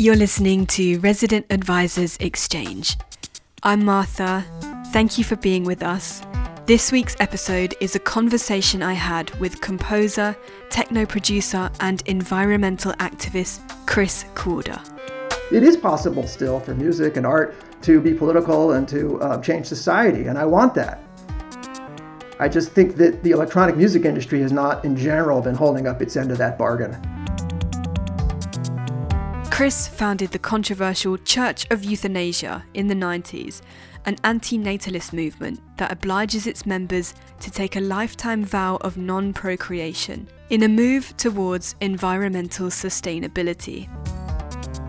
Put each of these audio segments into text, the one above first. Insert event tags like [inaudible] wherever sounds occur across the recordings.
You're listening to Resident Advisors Exchange. I'm Martha. Thank you for being with us. This week's episode is a conversation I had with composer, techno producer, and environmental activist Chris Korda. It is possible still for music and art to be political and to uh, change society, and I want that. I just think that the electronic music industry has not, in general, been holding up its end of that bargain. Chris founded the controversial Church of Euthanasia in the 90s, an anti natalist movement that obliges its members to take a lifetime vow of non procreation in a move towards environmental sustainability.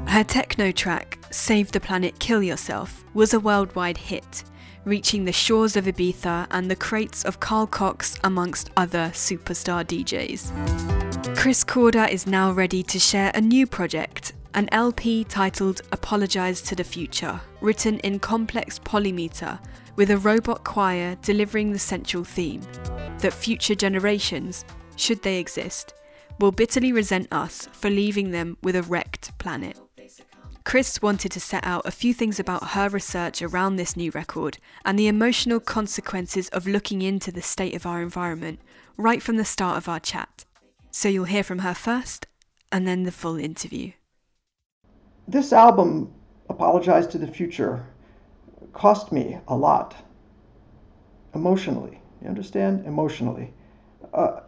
Her techno track, Save the Planet Kill Yourself, was a worldwide hit, reaching the shores of Ibiza and the crates of Carl Cox amongst other superstar DJs. Chris Korda is now ready to share a new project an LP titled Apologize to the Future, written in complex polymeter, with a robot choir delivering the central theme that future generations, should they exist, will bitterly resent us for leaving them with a wrecked planet. Chris wanted to set out a few things about her research around this new record and the emotional consequences of looking into the state of our environment right from the start of our chat. So you'll hear from her first and then the full interview this album, Apologize to the Future, cost me a lot emotionally. You understand? Emotionally. Uh,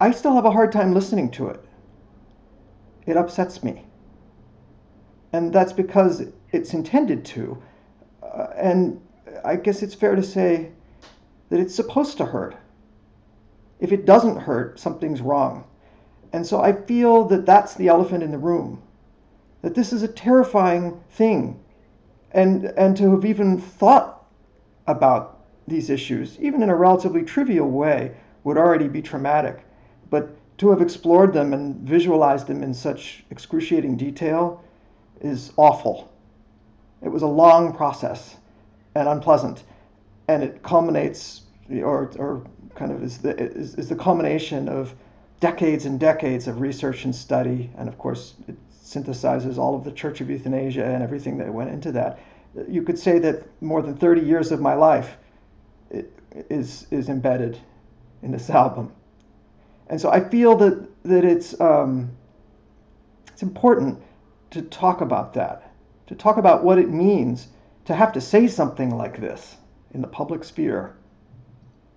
I still have a hard time listening to it. It upsets me. And that's because it's intended to. Uh, and I guess it's fair to say that it's supposed to hurt. If it doesn't hurt, something's wrong. And so I feel that that's the elephant in the room. That this is a terrifying thing. And, and to have even thought about these issues, even in a relatively trivial way, would already be traumatic. But to have explored them and visualized them in such excruciating detail is awful. It was a long process and unpleasant. And it culminates, or, or kind of is the, is, is the culmination of decades and decades of research and study, and of course, it synthesizes all of the Church of Euthanasia and everything that went into that. You could say that more than 30 years of my life is is embedded in this [laughs] album, and so I feel that that it's um, it's important to talk about that, to talk about what it means to have to say something like this in the public sphere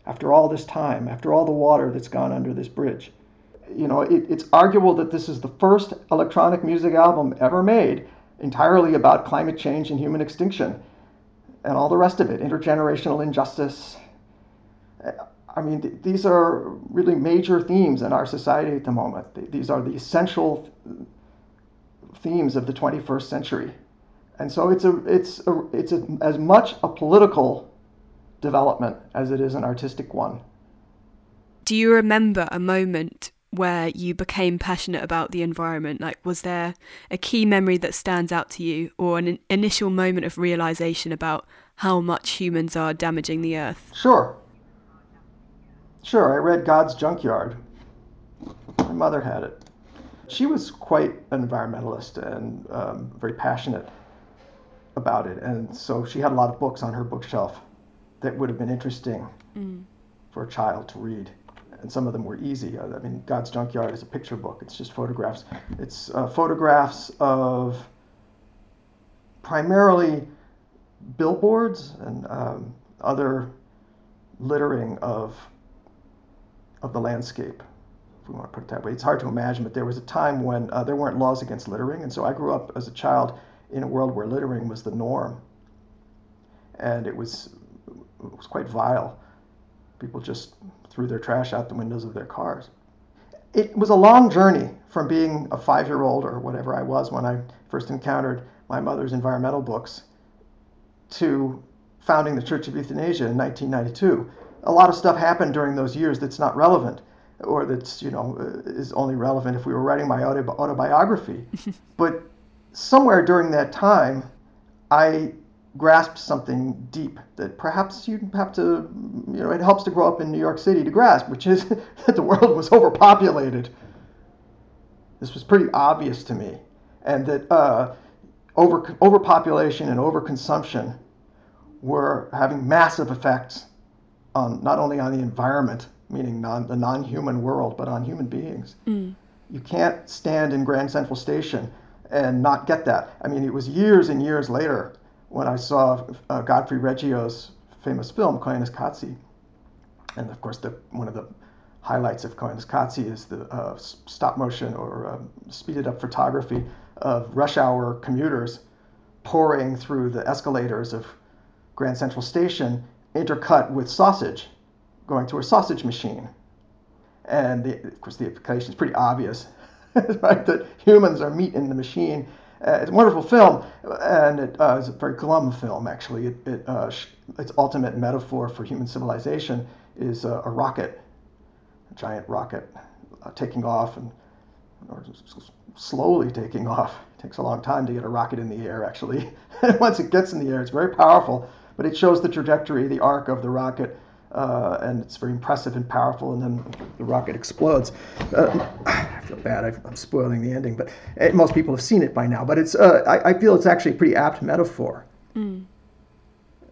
after all this time, after all the water that's gone under this bridge you know, it, it's arguable that this is the first electronic music album ever made entirely about climate change and human extinction and all the rest of it, intergenerational injustice. I mean, th- these are really major themes in our society at the moment. Th- these are the essential themes of the 21st century. And so it's a it's a, it's a, as much a political development as it is an artistic one. Do you remember a moment where you became passionate about the environment? Like, was there a key memory that stands out to you, or an initial moment of realization about how much humans are damaging the earth? Sure. Sure, I read God's Junkyard. My mother had it. She was quite an environmentalist and um, very passionate about it, and so she had a lot of books on her bookshelf that would have been interesting mm. for a child to read and some of them were easy. I mean, God's Junkyard is a picture book. It's just photographs. It's uh, photographs of primarily billboards and um, other littering of of the landscape, if we want to put it that way. It's hard to imagine, but there was a time when uh, there weren't laws against littering, and so I grew up as a child in a world where littering was the norm, and it was it was quite vile. People just threw their trash out the windows of their cars. It was a long journey from being a five year old or whatever I was when I first encountered my mother's environmental books to founding the Church of Euthanasia in 1992. A lot of stuff happened during those years that's not relevant or that's, you know, uh, is only relevant if we were writing my autobiography. [laughs] but somewhere during that time, I grasp something deep that perhaps you have to, you know, it helps to grow up in New York City to grasp, which is [laughs] that the world was overpopulated. This was pretty obvious to me, and that uh, over overpopulation and overconsumption were having massive effects on not only on the environment, meaning non, the non-human world, but on human beings. Mm. You can't stand in Grand Central Station and not get that. I mean, it was years and years later when I saw uh, Godfrey Reggio's famous film Koyaanisqatsi, and of course, the one of the highlights of Koyaanisqatsi is the uh, stop motion or um, speeded up photography of rush hour commuters pouring through the escalators of Grand Central Station, intercut with sausage going through a sausage machine. And the, of course, the implication is pretty obvious, [laughs] right? That humans are meat in the machine. Uh, it's a wonderful film, and it uh, a very glum film, actually. It, it uh, its ultimate metaphor for human civilization is a rocket, a giant rocket uh, taking off and or slowly taking off. It takes a long time to get a rocket in the air, actually. [laughs] Once it gets in the air, it's very powerful, but it shows the trajectory, the arc of the rocket, uh, and it's very impressive and powerful. And then the rocket explodes. Uh, I feel bad. i am spoiling the ending, but uh, most people have seen it by now. But it's uh, I, I, feel it's actually a pretty apt metaphor. Mm.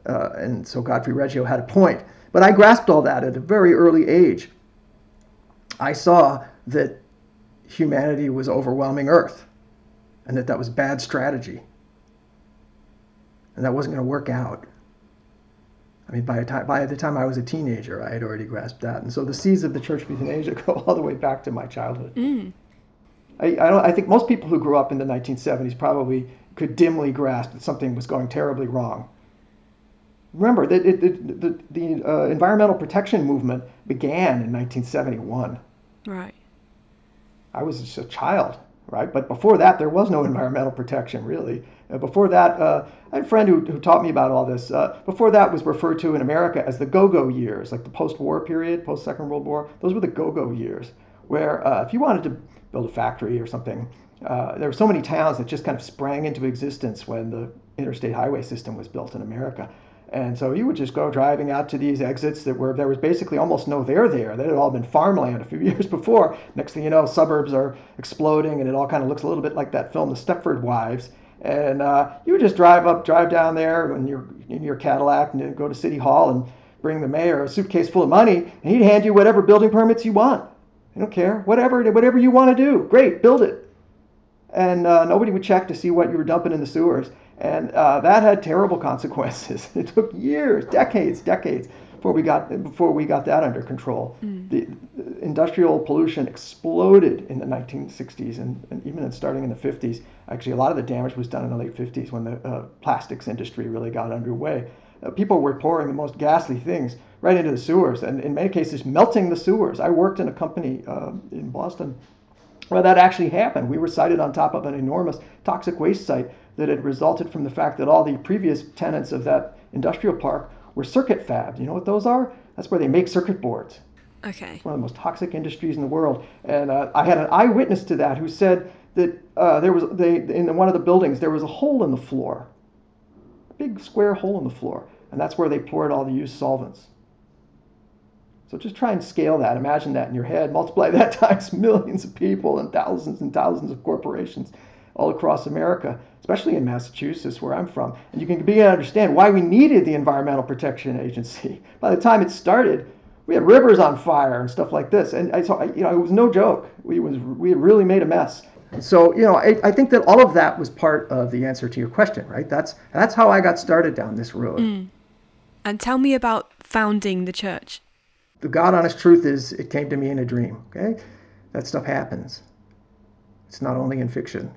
and so Godfrey Reggio had a point. But I grasped all that at a very early age. I saw that humanity was overwhelming Earth and that that was bad strategy and that wasn't going to work out. I mean, by the, time, by the time I was a teenager, I had already grasped that. And so the seeds of the Church of Euthanasia [laughs] go all the way back to my childhood. Mm. I, I, don't, I think most people who grew up in the 1970s probably could dimly grasp that something was going terribly wrong. Remember that it, it, the, the uh, environmental protection movement began in 1971. Right. I was just a child, right? But before that, there was no [laughs] environmental protection, really. Uh, before that, uh, I had a friend who, who taught me about all this. Uh, before that was referred to in America as the go-go years, like the post-war period, post-Second World War. Those were the go-go years, where uh, if you wanted to build a factory or something, uh, there were so many towns that just kind of sprang into existence when the interstate highway system was built in America. And so you would just go driving out to these exits that were there was basically almost no there there. That had all been farmland a few [laughs] years before. Next thing you know, suburbs are exploding, and it all kind of looks a little bit like that film, The Stepford Wives. And uh, you would just drive up, drive down there in your in your Cadillac, and go to City Hall and bring the mayor a suitcase full of money, and he'd hand you whatever building permits you want. I don't care, whatever whatever you want to do, great, build it. And uh, nobody would check to see what you were dumping in the sewers. And uh, that had terrible consequences. [laughs] It took years, decades, decades before we got before we got that under control. Mm. The, the, industrial pollution exploded in the 1960s and, and even starting in the 50s. Actually, a lot of the damage was done in the late 50s when the uh, plastics industry really got underway. Uh, people were pouring the most ghastly things right into the sewers, and in many cases, melting the sewers. I worked in a company uh, in Boston where that actually happened. We were sited on top of an enormous toxic waste site that had resulted from the fact that all the previous tenants of that industrial park were circuit fabs. You know what those are? That's where they make circuit boards. Okay. It's one of the most toxic industries in the world. And uh, I had an eyewitness to that who said that uh, there was they in one of the buildings there was a hole in the floor, a big square hole in the floor, and that's where they poured all the used solvents. So just try and scale that. Imagine that in your head. Multiply [laughs] that times millions of people and thousands and thousands of corporations all across America, especially in Massachusetts, where I'm from. And you can begin to understand why we needed the Environmental Protection Agency. [laughs] By the time it started, we had rivers on fire and stuff like this. And I saw, you know, it was no joke. We was we had really made a mess. So, you know, I, I think that all of that was part of the answer to your question, right? That's that's how I got started down this road. Mm. And tell me about founding the church. The God honest truth is it came to me in a dream, okay? That stuff happens. It's not only in fiction.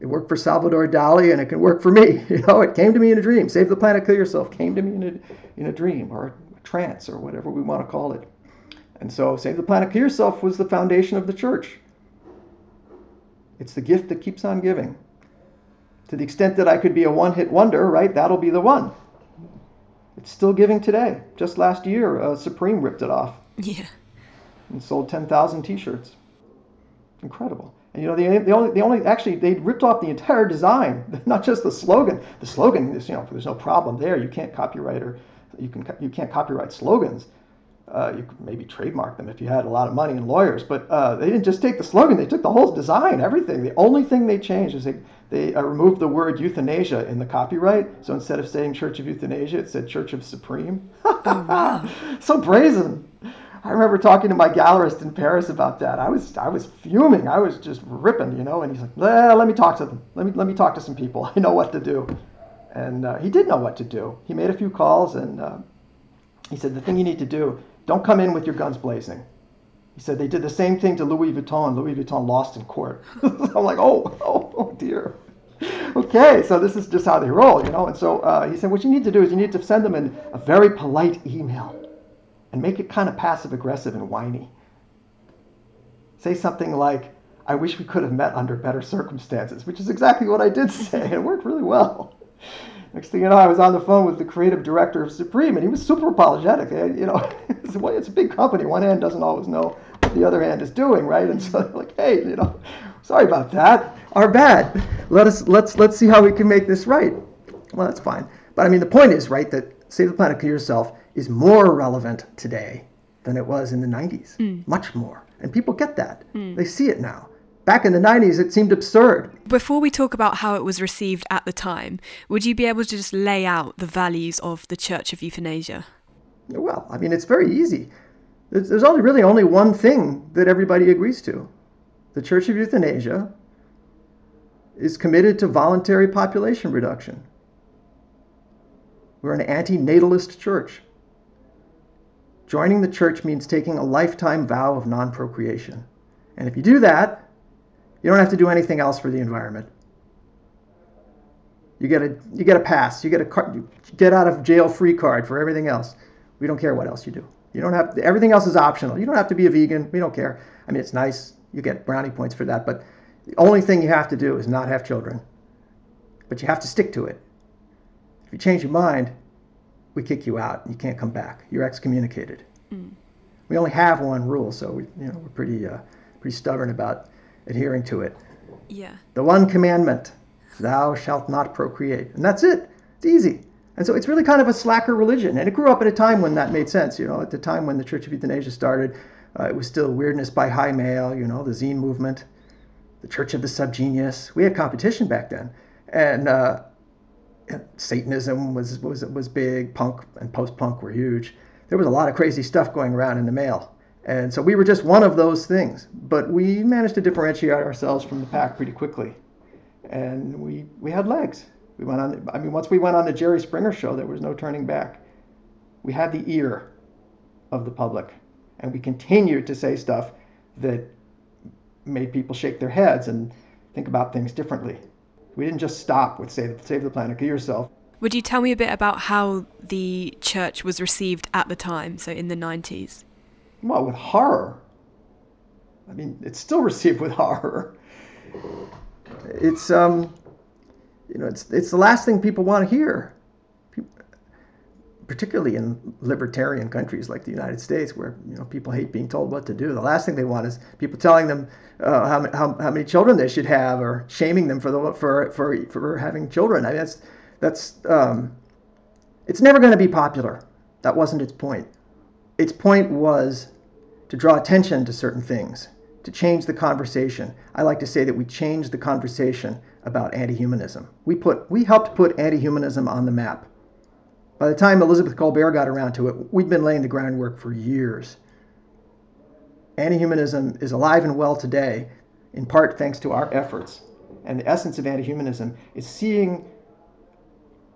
It worked for Salvador Dali and it can work for me. [laughs] You know, it came to me in a dream. Save the planet, kill yourself came to me in a, in a dream or a trance or whatever we want to call it. And so, Save the Planet, Kill Yourself was the foundation of the church. It's the gift that keeps on giving. To the extent that I could be a one hit wonder, right, that'll be the one. It's still giving today. Just last year, uh, Supreme ripped it off. Yeah. And sold 10,000 t shirts. Incredible. You know, the, the only, the only, actually, they ripped off the entire design, [laughs] not just the slogan. The slogan is, you know, there's no problem there. You can't copyright or you can, you can't copyright slogans. Uh, you could maybe trademark them if you had a lot of money and lawyers, but uh, they didn't just take the slogan; they took the whole design, everything. The only thing they changed is they they uh, removed the word euthanasia in the copyright. So instead of saying Church of Euthanasia, it said Church of Supreme. [laughs] Oh, wow. so brazen. I remember talking to my gallerist in Paris about that. I was I was fuming. I was just ripping, you know. And he's like, "Let me talk to them. Let me let me talk to some people. [laughs] I know what to do." And uh, he did know what to do. He made a few calls and uh, he said, "The thing you need to do don't come in with your guns blazing. He said they did the same thing to Louis Vuitton. Louis Vuitton lost in court. [laughs] I'm like, oh, oh, [laughs] oh dear. Okay, so this is just how they roll, you know. And so uh, he said, what you need to do is you need to send them in a very polite email and make it kind of passive aggressive and whiny. Say something like, I wish we could have met under better circumstances, which is exactly what I did say, it worked really well. Next thing you know, I was on the phone with the creative director of Supreme, and he was super apologetic. You know, [laughs] it's a big company. One hand doesn't always know what the other hand is doing, right? And so [laughs] like, hey, you know, sorry about that. Our bad. Let us let's let's see how we can make this right. Well, that's fine. But I mean, the point is, right, that Save the Planet, Kill Yourself is more relevant today than it was in the 90s. Mm. Much more. And people get that. Mm. They see it now. Back in the 90s, it seemed absurd. Before we talk about how it was received at the time, would you be able to just lay out the values of the Church of Euthanasia? Well, I mean, it's very easy. There's, only really only one thing that everybody agrees to. The Church of Euthanasia is committed to voluntary population reduction. We're an anti natalist church. Joining the church means taking a lifetime vow of non procreation. And if you do that, you don't have to do anything else for the environment. You get a you get a pass. You get a card, get out of jail free card for everything else. We don't care what else you do. You don't have everything else is optional. You don't have to be a vegan. We don't care. I mean, it's nice. You get brownie points for that, but the only thing you have to do is not have children. But you have to stick to it. If you change your mind, we kick you out. You can't come back. You're excommunicated. Mm. We only have one rule, so we, you know, we're pretty, uh, pretty stubborn about adhering to it. Yeah. The one commandment, thou shalt not procreate. And that's it. It's easy. And so it's really kind of a slacker religion. And it grew up at a time when that made sense. You know, at the time when the Church of Euthanasia started, uh, it was still weirdness by high mail, you know, the zine movement, the Church of the Subgenius. We had competition back then. And uh, Satanism was, was, was big, punk and post punk were huge. There was a lot of crazy stuff going around in the mail. And so we were just one of those things. But we managed to differentiate ourselves from the pack pretty quickly. And we, we had legs. We went on, I mean, once we went on the Jerry Springer show, there was no turning back. We had the ear of the public. And we continued to say stuff that made people shake their heads and think about things differently. We didn't just stop with Save, save the Planet, Kill Yourself. Would you tell me a bit about how the church was received at the time, so in the 90s? well, with horror. I mean, it's still [laughs] received with horror. It's um, you know, it's it's the last thing people want to hear, particularly in libertarian countries like the United States, where you know people hate being told what to do. The last thing they want is people telling them uh, how, how how many children they should have or shaming them for the for for for having children. I mean, that's that's um, it's never going to be popular. That wasn't its point its point was to draw attention to certain things, to change the conversation. I like to say that we changed the conversation about anti-humanism. We put we helped put anti-humanism on the map. By the time Elizabeth Kolbert got around to it, we'd been laying the groundwork for years. Anti-humanism is alive and well today, in part thanks to our efforts. And the essence of anti-humanism is seeing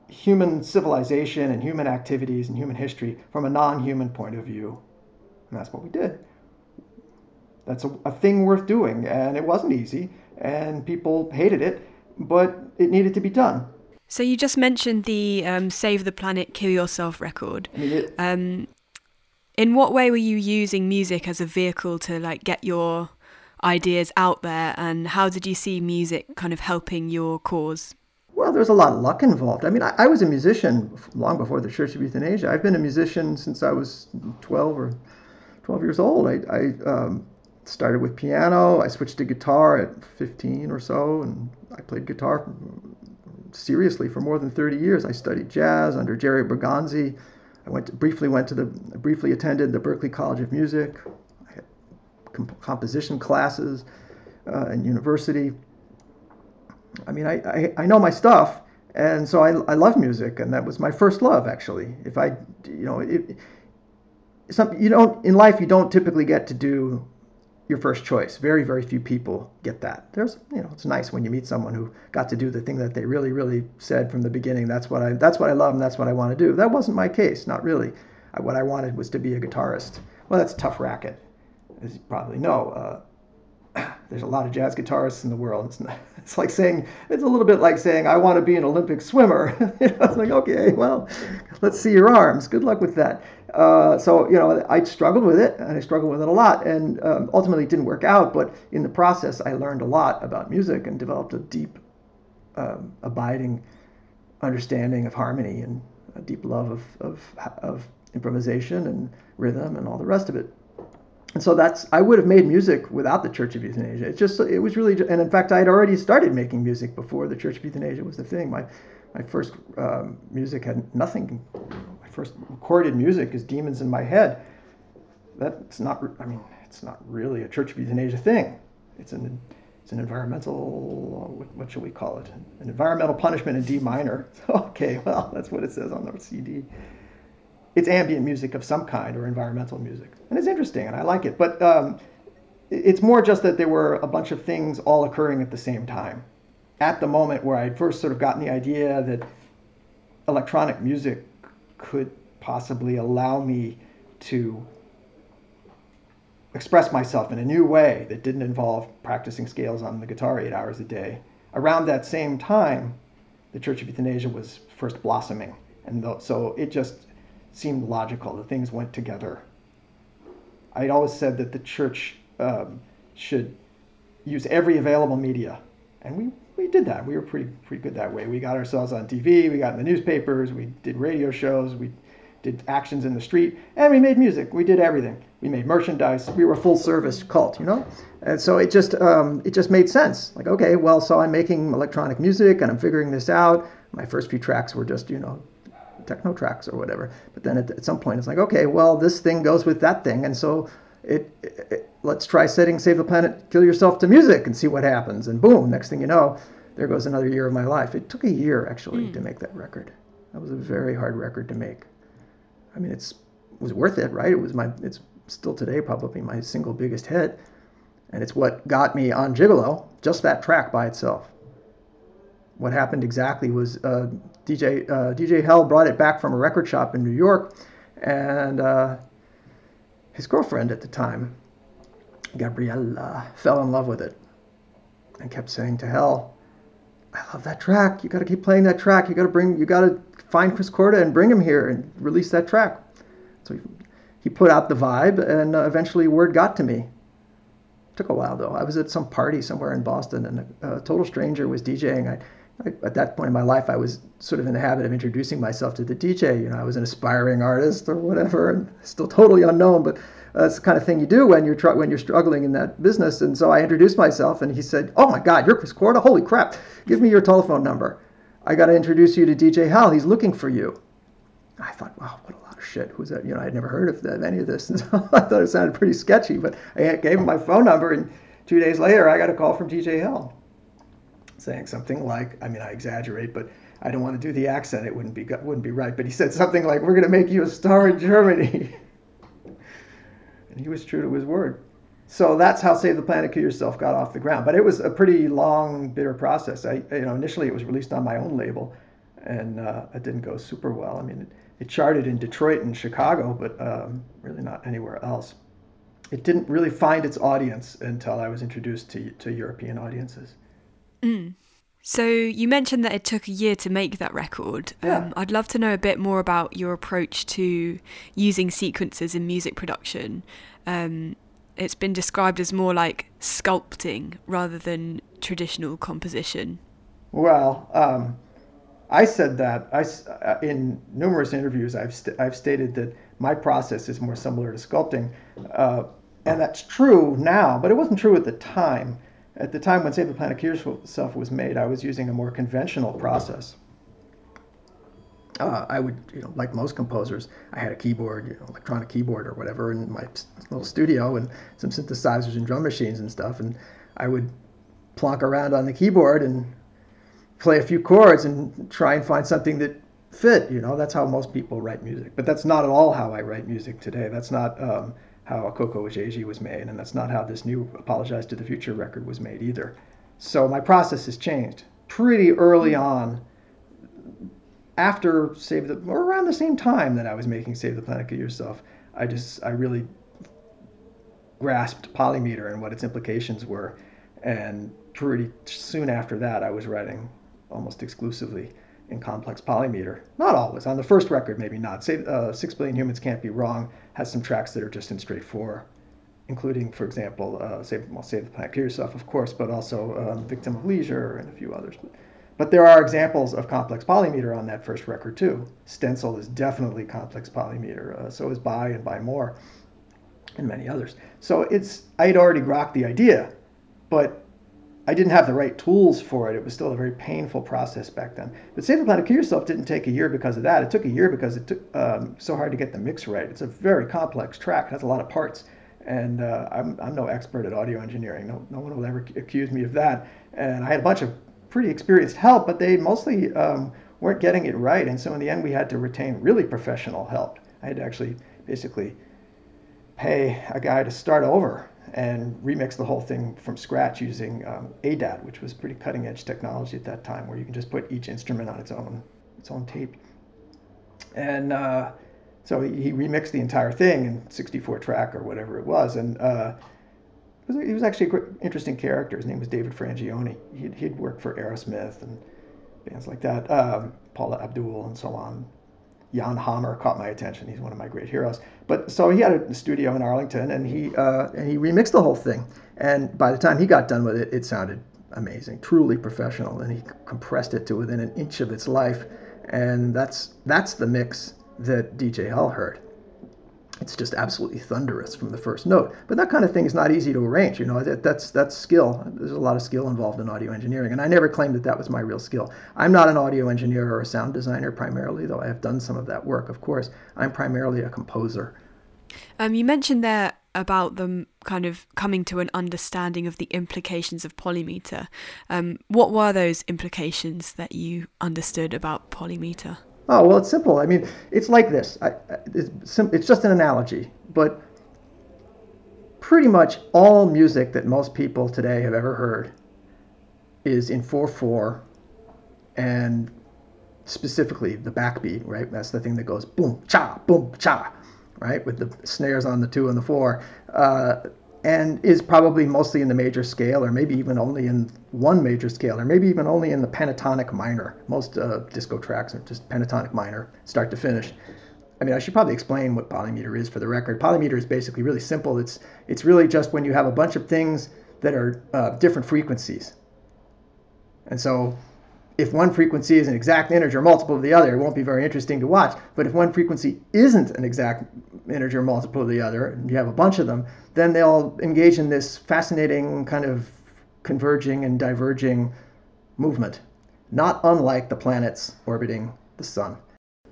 human civilization and human activities and human history from a non human point of view. And that's what we did. That's a, a, thing worth doing. And it wasn't easy, and people hated it, but it needed to be done. So you just mentioned the um, Save the Planet, Kill Yourself record. Um, in what way were you using music as a vehicle to like get your ideas out there, and how did you see music kind of helping your cause? Well, there's a lot of luck involved. I mean, I, I, was a musician long before the Church of Euthanasia. I've been a musician since I was 12 or 12 years old. I, I um, started with piano. I switched to guitar at 15 or so, and I played guitar seriously for more than 30 years. I studied jazz under Jerry Bergonzi. I went to, briefly went to the briefly attended the Berklee College of Music. I had comp- composition classes uh, in university. I mean, I, I, I know my stuff, and so I, I love music, and that was my first love actually. If I, you know, it, some you don't in life you don't typically get to do your first choice. Very, very few people get that. There's, you know, it's nice when you meet someone who got to do the thing that they really, really said from the beginning. That's what I, that's what I love, and that's what I want to do. That wasn't my case, not really. I, what I wanted was to be a guitarist. Well, that's tough racket, as you probably know. Uh, [clears throat] there's a lot of jazz guitarists in the world. It's, not, [laughs] it's like saying, it's a little bit like saying, I want to be an Olympic swimmer. [laughs] you know, it's like, okay, well, let's see your arms. Good luck with that. Uh, so you know, I struggled with it, and I struggled with it a lot, and um, ultimately it didn't work out. But in the process, I learned a lot about music and developed a deep, um, abiding understanding of harmony and a deep love of, of of improvisation and rhythm and all the rest of it. And so that's I would have made music without the Church of Euthanasia. It just it was really, and in fact, I had already started making music before the Church of Euthanasia was the thing. My my first um, music had nothing first recorded music is Demons in My Head. That's not, I mean, it's not really a Church of Euthanasia thing. It's an, it's an environmental, what shall we call it? An environmental punishment in D minor. [laughs] okay, well, that's what it says on the CD. It's ambient music of some kind or environmental music. And it's interesting and I like it. But um, it's more just that there were a bunch of things all occurring at the same time. At the moment where I'd first sort of gotten the idea that electronic music could possibly allow me to express myself in a new way that didn't involve practicing scales on the guitar eight hours a day. Around that same time, the Church of Euthanasia was first blossoming. And so it just seemed logical. The things went together. I'd always said that the church um, should use every available media. And we we did that. We were pretty pretty good that way. We got ourselves on TV. We got in the newspapers. We did radio shows. We did actions in the street, and we made music. We did everything. We made merchandise. We were a full service cult, you know. And so it just um, it just made sense. Like okay, well, so I'm making electronic music and I'm figuring this out. My first few tracks were just you know techno tracks or whatever. But then at, at some point it's like okay, well, this thing goes with that thing, and so it, it, let's try setting Save the Planet, Kill Yourself to music and see what happens. And boom, next thing you know, there goes another year of my life. It took a year actually mm. to make that record. That was a very hard record to make. I mean, it's it was worth it, right? It was my it's still today probably my single biggest hit, and it's what got me on Gigolo. Just that track by itself. What happened exactly was uh, DJ uh, DJ Hell brought it back from a record shop in New York, and uh, his girlfriend at the time, Gabriella, fell in love with it and kept saying to Hell, I love that track. You got to keep playing that track. You got to bring, you got to find Chris Korda and bring him here and release that track. So he, he put out the vibe, and uh, eventually word got to me. It took a while though. I was at some party somewhere in Boston, and a, a total stranger was DJing. I, at that point in my life, I was sort of in the habit of introducing myself to the DJ. You know, I was an aspiring artist or whatever, and still totally unknown, but that's the kind of thing you do when you're tr- when you're struggling in that business. And so I introduced myself, and he said, "Oh my God, you're Chris Korda! Holy crap! Give me your telephone number. I got to introduce you to DJ Hell. He's looking for you." I thought, wow, what a lot of shit. Who's that? You know, I'd never heard of, of any of this, and [laughs] so I thought it sounded pretty sketchy. But I gave him my phone number, and two days later, I got a call from DJ Hell saying something like, I mean, I exaggerate, but I don't want to do the accent. It wouldn't be wouldn't be right. But he said something like, "We're going to make you a star in Germany." and he was true to his word. So that's how Save the Planet Kill Yourself got off the ground. But it was a pretty long, bitter process. I, you know, initially it was released on my own label, and uh, it didn't go super well. I mean, it, it charted in Detroit and Chicago, but um, really not anywhere else. It didn't really find its audience until I was introduced to to European audiences. Mm. So you mentioned that it took a year to make that record. Yeah. Um, I'd love to know a bit more about your approach to using sequences in music production. Um, it's been described as more like sculpting rather than traditional composition. Well, um, I said that I, uh, in numerous interviews. I've st- I've stated that my process is more similar to sculpting, uh, and that's true now. But it wasn't true at the time at the time when Save the Planet Kill Yourself was made, I was using a more conventional process. uh, I would, you know, like most composers, I had a keyboard, you know, electronic keyboard or whatever in my little studio and some synthesizers and drum machines and stuff. And I would plonk around on the keyboard and play a few chords and try and find something that fit. You know, that's how most people write music. But that's not at all how I write music today. That's not um, how Akoko Ajeji was made, and that's not how this new Apologize to the Future record was made either. So my process has changed pretty early on. After Save the, or around the same time that I was making Save the Planet Kill Yourself, I just, I really grasped polymeter and what its implications were. And pretty soon after that, I was writing almost exclusively in complex polymeter. Not always. On the first record, maybe not. Say, uh, Six Billion Humans Can't Be Wrong has some tracks that are just in straight four, including, for example, uh, Save, well, Save the Planet, Kill Yourself, of course, but also um, Victim of Leisure and a few others. But, but there are examples of complex polymeter on that first record, too. Stencil is definitely complex polymeter. Uh, so is By and Buy More and many others. So it's I had already grokked the idea, but I didn't have the right tools for it. It was still a very painful process back then. But Save the Planet Kill Yourself didn't take a year because of that. It took a year because it took um, so hard to get the mix right. It's a very complex track. It has a lot of parts. And uh, I'm, I'm no expert at audio engineering. No, no one will ever accuse me of that. And I had a bunch of pretty experienced help, but they mostly um, weren't getting it right. And so in the end, we had to retain really professional help. I had to actually basically pay a guy to start over and remix the whole thing from scratch using um, ADAT, which was pretty cutting edge technology at that time, where you can just put each instrument on its own its own tape. And uh, so he, remixed the entire thing in 64 track or whatever it was, and uh, was, he was actually an interesting character. His name was David Frangione. He'd, he'd worked for Aerosmith and bands like that, um, Paula Abdul and so on. Jan Hammer caught my attention. He's one of my great heroes. But so he had a studio in Arlington, and he uh, and he remixed the whole thing. And by the time he got done with it, it sounded amazing, truly professional. And he compressed it to within an inch of its life. And that's that's the mix that DJ Hell heard it's just absolutely thunderous from the first note. But that kind of thing is not easy to arrange. You know, that, that's that's skill. There's a lot of skill involved in audio engineering, and I never claimed that that was my real skill. I'm not an audio engineer or a sound designer primarily, though I have done some of that work. Of course, I'm primarily a composer. Um, you mentioned there about them kind of coming to an understanding of the implications of polymeter. Um, what were those implications that you understood about polymeter? Oh, well, it's simple. I mean, it's like this. I, it's, it's just an analogy, but pretty much all music that most people today have ever heard is in 4 4 and specifically the backbeat, right? That's the thing that goes boom, cha, boom, cha, right? With the snares on the two and the four. Uh, and is probably mostly in the major scale, or maybe even only in one major scale, or maybe even only in the pentatonic minor. Most uh, disco tracks are just pentatonic minor, start to finish. I mean, I should probably explain what polymeter is for the record. Polymeter is basically really simple. It's it's really just when you have a bunch of things that are uh, different frequencies. And so if one frequency is an exact integer multiple of the other, it won't be very interesting to watch. But if one frequency isn't an exact integer multiple of the other, and you have a bunch of them, then they'll engage in this fascinating kind of converging and diverging movement, not unlike the planets orbiting the sun.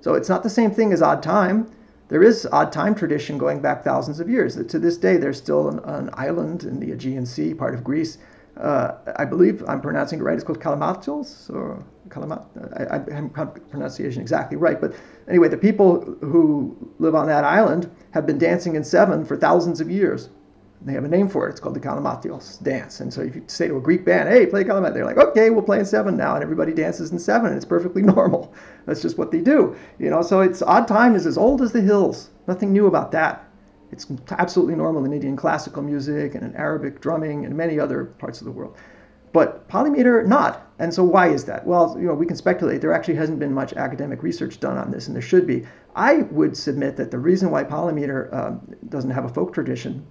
So it's not the same thing as odd time. There is odd time tradition going back thousands of years. To this day, there's still an, an island in the Aegean Sea, part of Greece, uh, I believe I'm pronouncing it right. It's called Kalamatios or Kalamat. I, I haven't pronunciation exactly right, but anyway, the people who live on that island have been dancing in seven for thousands of years. They have a name for it. It's called the Kalamatios dance. And so if you say to a Greek band, "Hey, play Kalamat," they're like, "Okay, we'll play in seven now," and everybody dances in seven, and it's perfectly [laughs] normal. That's just what they do, you know. So it's odd time is as old as the hills. Nothing new about that. It's absolutely normal in Indian classical music and in Arabic drumming and many other parts of the world. But polymeter, not. And so why is that? Well, you know, we can speculate. There actually hasn't been much academic research done on this, and there should be. I would submit that the reason why polymeter um, doesn't have a folk tradition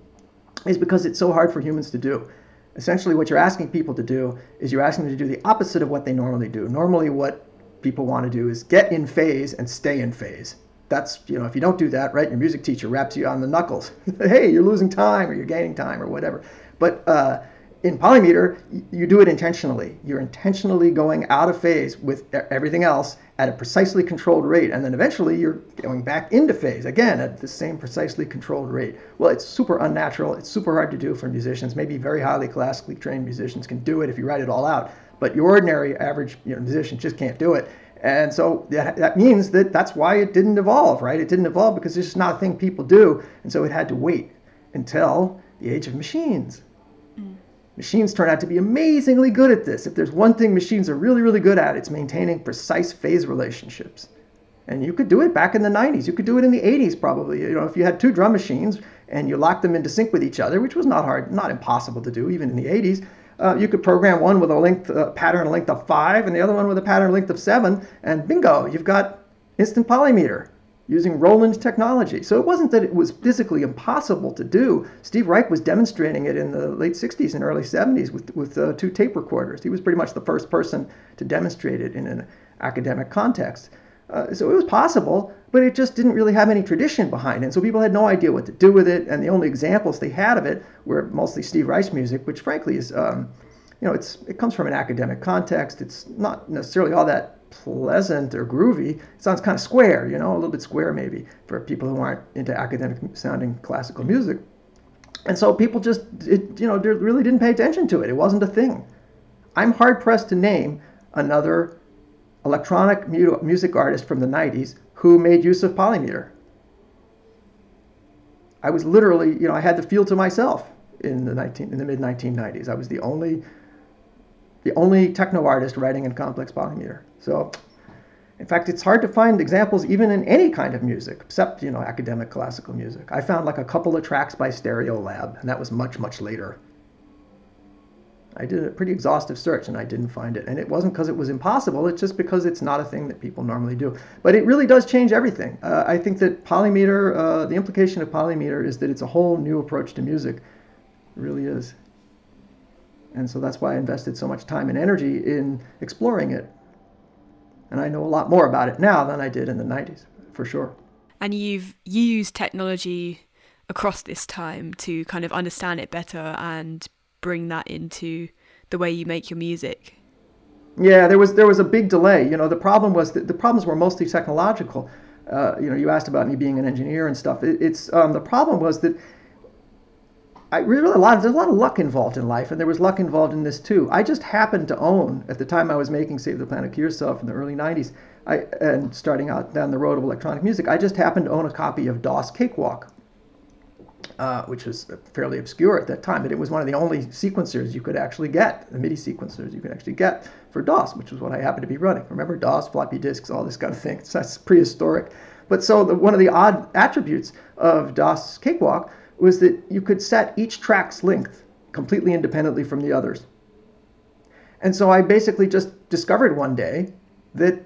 is because it's so hard for humans to do. Essentially, what you're asking people to do is you're asking them to do the opposite of what they normally do. Normally, what people want to do is get in phase and stay in phase that's you know if you don't do that right your music teacher raps you on the knuckles [laughs] hey you're losing time or you're gaining time or whatever but uh, in polymeter you do it intentionally you're intentionally going out of phase with everything else at a precisely controlled rate, and then eventually you're going back into phase again at the same precisely controlled rate. Well, it's super unnatural. It's super hard to do for musicians. Maybe very highly classically trained musicians can do it if you write it all out, but your ordinary average you know, musician just can't do it. And so that, means that that's why it didn't evolve, right? It didn't evolve because it's just not a thing people do, and so it had to wait until the age of machines. Mm. Machines turn out to be amazingly good at this. If there's one thing machines are really, really good at, it's maintaining precise phase relationships. And you could do it back in the 90s. You could do it in the 80s, probably. You know, if you had two drum machines and you locked them into sync with each other, which was not hard, not impossible to do, even in the 80s. Uh, you could program one with a length uh, pattern length of five, and the other one with a pattern length of seven, and bingo, you've got instant polymeter using Roland technology. So it wasn't that it was physically impossible to do. Steve Reich was demonstrating it in the late 60s and early 70s with, with uh, two tape recorders. He was pretty much the first person to demonstrate it in an academic context. Uh, so it was possible, but it just didn't really have any tradition behind it. So people had no idea what to do with it. And the only examples they had of it were mostly Steve Reich's music, which frankly is, um, you know, it's it comes from an academic context. It's not necessarily all that pleasant or groovy. It sounds kind of square, you know, a little bit square maybe for people who aren't into academic sounding classical music. And so people just, it, you know, really didn't pay attention to it. It wasn't a thing. I'm hard pressed to name another electronic mu- music artist from the 90s who made use of polymeter. I was literally, you know, I had the field to myself in the 19 in the mid 1990s. I was the only the only techno artist writing in complex polymeter. So, in fact, it's hard to find examples even in any kind of music, except, you know, academic classical music. I found like a couple of tracks by Stereolab, and that was much, much later. I did a pretty exhaustive search and I didn't find it. And it wasn't because it was impossible, it's just because it's not a thing that people normally do. But it really does change everything. Uh, I think that polymeter, uh, the implication of polymeter is that it's a whole new approach to music. It really is. And so that's why I invested so much time and energy in exploring it. And I know a lot more about it now than I did in the 90s, for sure. And you've used technology across this time to kind of understand it better and bring that into the way you make your music. Yeah, there was there was a big delay. You know, the problem was the problems were mostly technological. Uh, you know, you asked about me being an engineer and stuff. It, it's um, the problem was that I really a lot of, there's a lot of luck involved in life, and there was luck involved in this too. I just happened to own at the time I was making Save the Planet Cure stuff in the early '90s, I, and starting out down the road of electronic music. I just happened to own a copy of DOS Cakewalk, uh, which was fairly obscure at that time, but it was one of the only sequencers you could actually get, the MIDI sequencers you could actually get for DOS, which was what I happened to be running. Remember DOS, floppy disks, all this kind of thing. So [laughs] that's prehistoric. But so the, one of the odd attributes of DOS Cakewalk was that you could set each track's length completely independently from the others. And so I basically just discovered one day that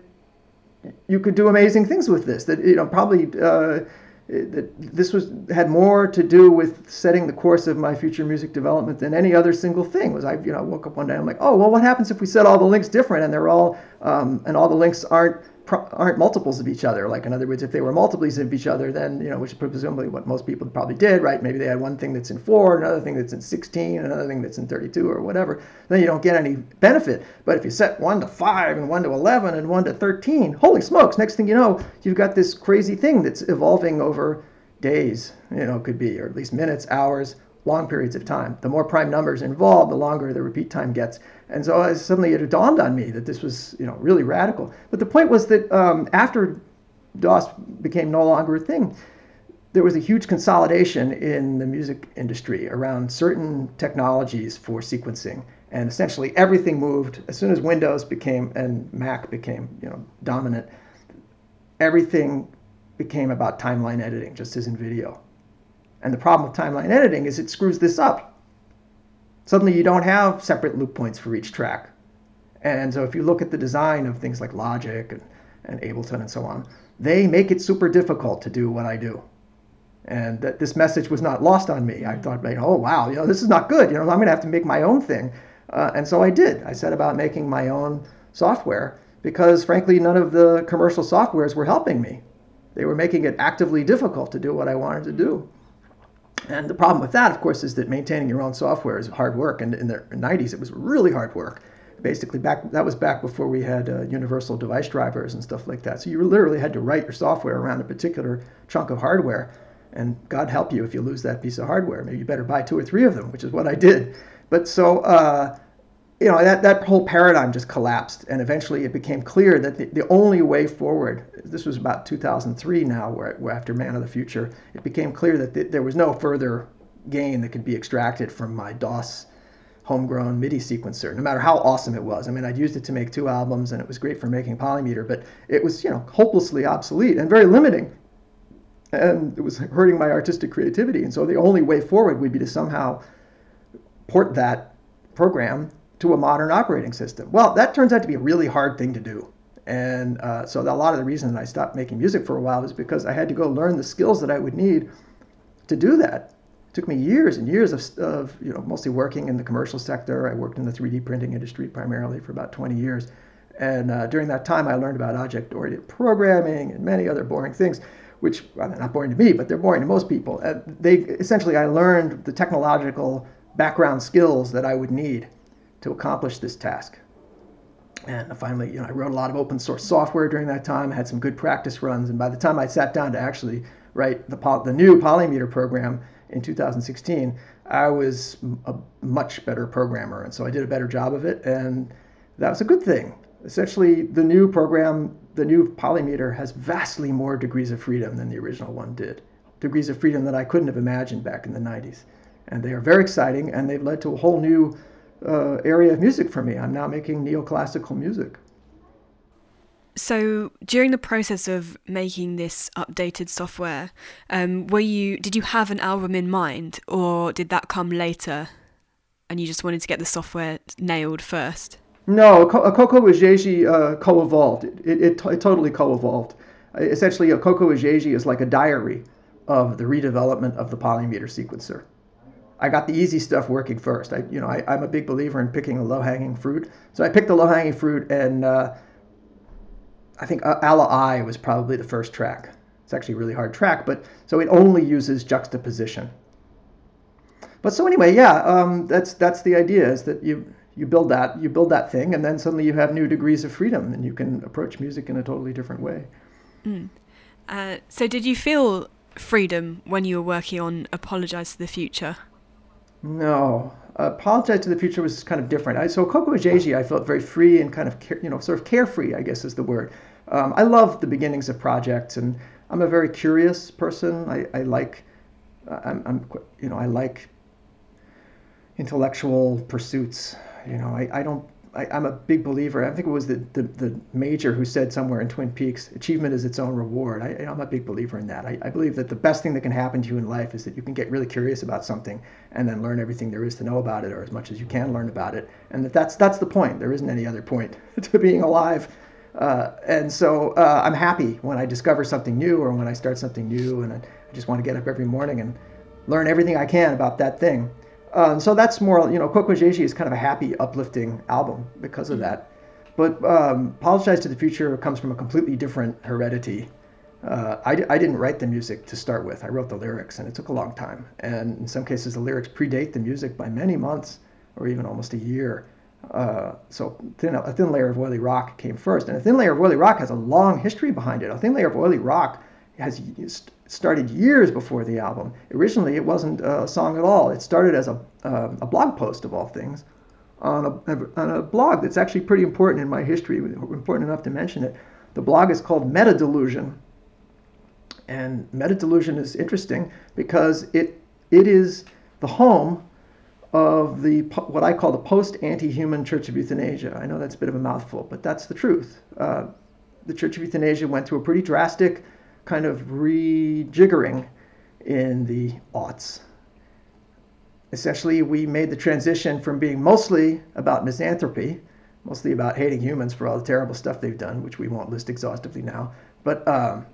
you could do amazing things with this. That you know probably uh, that this was had more to do with setting the course of my future music development than any other single thing. Was I you know woke up one day I'm like oh well what happens if we set all the links different and they're all um, and all the links aren't aren't multiples of each other. Like in other words, if they were multiples of each other, then you know, which is presumably what most people probably did, right? Maybe they had one thing that's in four, another thing that's in 16, another thing that's in 32 or whatever. Then you don't get any benefit. But if you set one to five and one to 11 and one to 13, holy smokes! Next thing you know, you've got this crazy thing that's evolving over days. You know, could be or at least minutes, hours, long periods of time. The more prime numbers involved, the longer the repeat time gets. And so uh, suddenly it dawned on me that this was, you know, really radical. But the point was that um, after DOS became no longer a thing, there was a huge consolidation in the music industry around certain technologies for sequencing. And essentially everything moved as soon as Windows became and Mac became, you know, dominant. Everything became about timeline editing, just as in video. And the problem with timeline editing is it screws this up. Suddenly you don't have separate loop points for each track. And so if you look at the design of things like Logic and, and Ableton and so on, they make it super difficult to do what I do. And that this message was not lost on me. I thought, oh wow, you know, this is not good. You know, I'm going to have to make my own thing. Uh, and so I did. I set about making my own software because, frankly, none of the commercial softwares were helping me. They were making it actively difficult to do what I wanted to do. And the problem with that, of course, is that maintaining your own software is hard work. And in the 90s, it was really hard work basically back that was back before we had uh, universal device drivers and stuff like that. So you literally had to write your software around a particular chunk of hardware, and God help you if you lose that piece of hardware. Maybe you better buy two or three of them, which is what I did. But so. Uh, you know that, that whole paradigm just collapsed and eventually it became clear that the, the only way forward this was about 2003 now where, where after man of the future it became clear that th- there was no further gain that could be extracted from my DOS homegrown MIDI sequencer, no matter how awesome it was. I mean, I'd used it to make two albums and it was great for making Polymeter, but it was, you know, hopelessly obsolete and very limiting. And it was hurting my artistic creativity. And so the only way forward would be to somehow port that program to a modern operating system. Well, that turns out to be a really hard thing to do. And uh, so a lot of the reason I stopped making music for a while was because I had to go learn the skills that I would need to do that It took me years and years of, of, you know mostly working in the commercial sector. I worked in the 3D printing industry primarily for about 20 years, and uh, during that time I learned about object-oriented programming and many other boring things, which well, they're not boring to me, but they're boring to most people. Uh, they essentially I learned the technological background skills that I would need to accomplish this task. And finally, you know, I wrote a lot of open source software during that time. Had some good practice runs, and by the time I sat down to actually write the, the new Polymeter program, in 2016, I was a much better programmer. And so I did a better job of it. And that was a good thing. Essentially, the new program, the new Polymeter, has vastly more degrees of freedom than the original one did. Degrees of freedom that I couldn't have imagined back in the 90s. And they are very exciting, and they've led to a whole new uh, area of music for me. I'm now making neoclassical music. So during the process of making this updated software, um, were you did you have an album in mind, or did that come later, and you just wanted to get the software nailed first? No, Akoko Ajeji uh, co-evolved. It, it, it, it totally co-evolved. Essentially, Akoko Ajeji is like a diary of the redevelopment of the polymeter sequencer. I got the easy stuff working first. I, you know, I, am a big believer in picking a low-hanging fruit. So I picked the low-hanging fruit and. Uh, I think uh, Allah I was probably the first track. It's actually a really hard track, but so it only uses juxtaposition. But so anyway, yeah, um, that's that's the idea is that you you build that you build that thing, and then suddenly you have new degrees of freedom, and you can approach music in a totally different way. Mm. Uh, so, did you feel freedom when you were working on "Apologize to the Future"? No, Apologize to the Future was kind of different. I, so Akoko Ajeji, I felt very free and kind of, you know, sort of carefree, I guess is the word. Um, I love the beginnings of projects, and I'm a very curious person. I, I like, I'm, I'm, you know, I like intellectual pursuits. You know, I, I don't I, am a big believer. I think it was the, the, the, major who said somewhere in Twin Peaks, achievement is its own reward. I, am a big believer in that. I, I, believe that the best thing that can happen to you in life is that you can get really curious about something and then learn everything there is to know about it, or as much as you can learn about it. And that that's that's the point. There isn't any other point [laughs] to being alive. Uh, and so uh, I'm happy when I discover something new or when I start something new, and I, I just want to get up every morning and learn everything I can about that thing. Um, so that's more, you know, Akoko Ajeji is kind of a happy, uplifting album because of that. But um, Apologize to the Future comes from a completely different heredity. Uh, I, I didn't write the music to start with. I wrote the lyrics, and it took a long time. And in some cases, the lyrics predate the music by many months or even almost a year. Uh, so thin, a thin layer of oily rock came first, and a thin layer of oily rock has a long history behind it. A thin layer of oily rock has started years before the album. Originally, it wasn't a song at all. It started as a, uh, a blog post, of all things, on a, on a blog that's actually pretty important in my history, important enough to mention it. The blog is called Meta Delusion. And Meta Delusion is interesting because it, it is the home of the what I call the post anti-human Church of Euthanasia. I know that's a bit of a mouthful, but that's the truth. Uh, the Church of Euthanasia went through a pretty drastic kind of rejiggering in the aughts. Essentially, we made the transition from being mostly about misanthropy, mostly about hating humans for all the terrible stuff they've done, which we won't list exhaustively now. But um,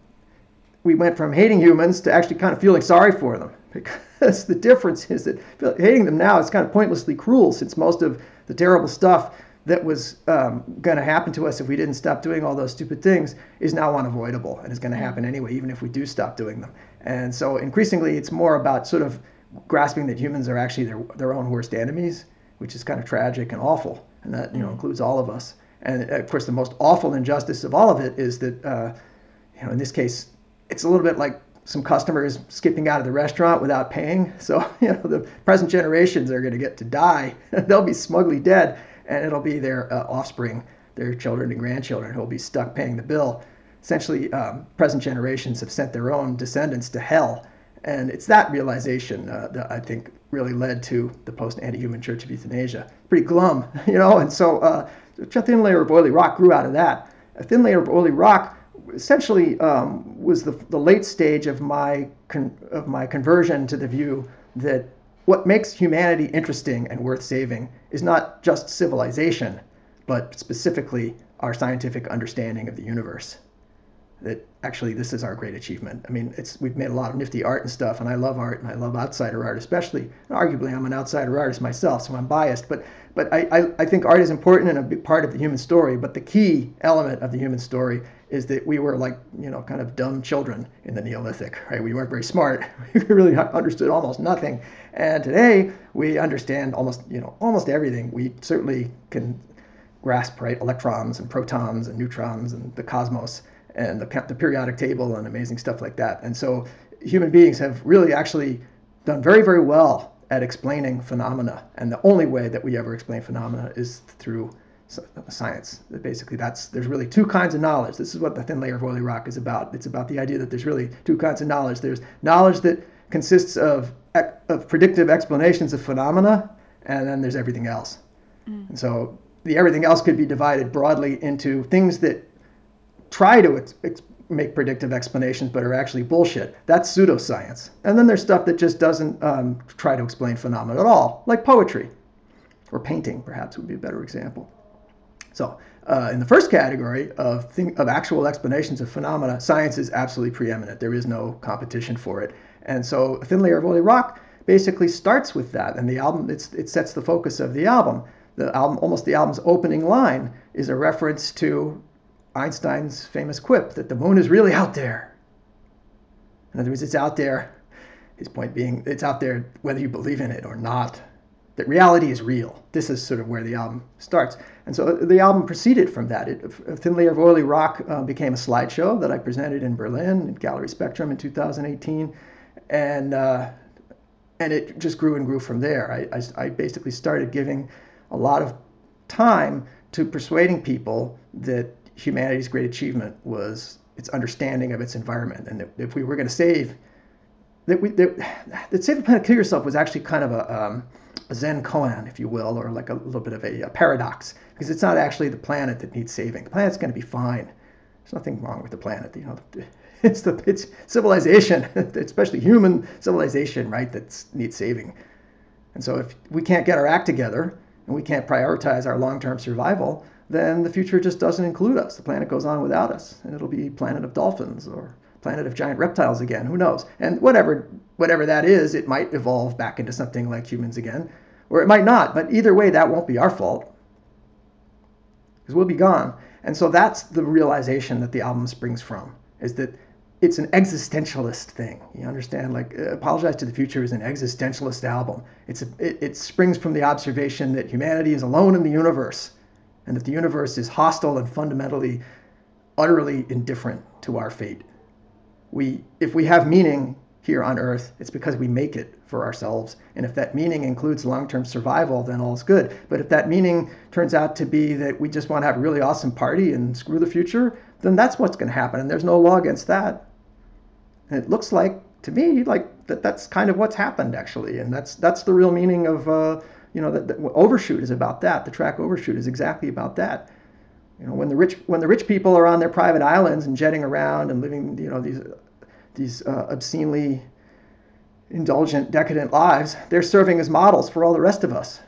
we went from hating humans to actually kind of feeling sorry for them [laughs] because the difference is that hating them now is kind of pointlessly cruel since most of the terrible stuff that was um, going to happen to us if we didn't stop doing all those stupid things is now unavoidable and is going to mm. happen anyway, even if we do stop doing them. And so increasingly, it's more about sort of grasping that humans are actually their, their own worst enemies which is kind of tragic and awful, and that you know includes all of us. And of course, the most awful injustice of all of it is that, uh, you know, in this case, it's a little bit like some customers skipping out of the restaurant without paying. So, [laughs] you know, the present generations are going to get to die. [laughs] They'll be smugly dead, and it'll be their uh, offspring, their children and grandchildren who will be stuck paying the bill. Essentially, um, present generations have sent their own descendants to hell. And it's that realization uh, that I think really led to the post anti human Church of Euthanasia. Pretty glum, [laughs] you know, and so uh, a thin layer of oily rock grew out of that. A thin layer of oily rock essentially um, was the, the late stage of my con- of my conversion to the view that what makes humanity interesting and worth saving is not just civilization, but specifically our scientific understanding of the universe that actually this is our great achievement. I mean, it's we've made a lot of nifty art and stuff, and I love art and I love outsider art especially. And arguably, I'm an outsider artist myself, so I'm biased. But but I, I, I think art is important and a big part of the human story. But the key element of the human story is that we were like you know kind of dumb children in the Neolithic, right? We weren't very smart. [laughs] We really understood almost nothing, and today we understand almost you know almost everything. We certainly can grasp right electrons and protons and neutrons and the cosmos and the, the periodic table and amazing stuff like that. And so human beings have really actually done very, very well at explaining phenomena. And the only way that we ever explain phenomena is through science. Basically, that's there's really two kinds of knowledge. This is what the thin layer of oily rock is about. It's about the idea that there's really two kinds of knowledge. There's knowledge that consists of of predictive explanations of phenomena, and then there's everything else. Mm. And so the everything else could be divided broadly into things that try to ex- ex- make predictive explanations but are actually bullshit. That's pseudoscience. And then there's stuff that just doesn't um, try to explain phenomena at all, like poetry or painting, perhaps would be a better example. So, uh, in the first category of thing, of actual explanations of phenomena, science is absolutely preeminent. There is no competition for it. And so, a Thin Layer of Oily Rock basically starts with that, and the album it sets the focus of the album. The album, almost the album's opening line, is a reference to Einstein's famous quip that the moon is really out there. In other words, it's out there. His point being, it's out there whether you believe in it or not. That reality is real. This is sort of where the album starts. And so the album proceeded from that. It, a Thin Layer of Oily Rock uh, became a slideshow that I presented in Berlin at Gallery Spektrum in 2018. And, uh, and it just grew and grew from there. I, I, I basically started giving a lot of time to persuading people that humanity's great achievement was its understanding of its environment, and that if we were going to save that we that, that save the planet, kill yourself was actually kind of a, um, a Zen koan, if you will, or like a little bit of a, a, paradox, because it's not actually the planet that needs saving. The planet's going to be fine. There's nothing wrong with the planet. You know, [laughs] it's the it's civilization, [laughs] especially human civilization, right, that needs saving. And so if we can't get our act together and we can't prioritize our long-term survival, then the future just doesn't include us. The planet goes on without us, and it'll be planet of dolphins or planet of giant reptiles again. Who knows? And whatever whatever that is, it might evolve back into something like humans again, or it might not. But either way, that won't be our fault because we'll be gone. And so that's the realization that the album springs from: is that it's an existentialist thing. You understand? Like, uh, Apologize to the Future is an existentialist album. It's a, it, it springs from the observation that humanity is alone in the universe and that the universe is hostile and fundamentally, utterly indifferent to our fate. We, if we have meaning here on earth, it's because we make it for ourselves. And if that meaning includes long term survival, then all's good. But if that meaning turns out to be that we just want to have a really awesome party and screw the future, then that's what's going to happen. And there's no law against that. And it looks like, to me, like that that's kind of what's happened, actually. And that's, that's the real meaning of. Uh, you know, that, Overshoot is about that. The track Overshoot is exactly about that. You know, when the rich when the rich people are on their private islands and jetting around and living, you know, these these uh, obscenely indulgent, decadent lives, they're serving as models for all the rest of us.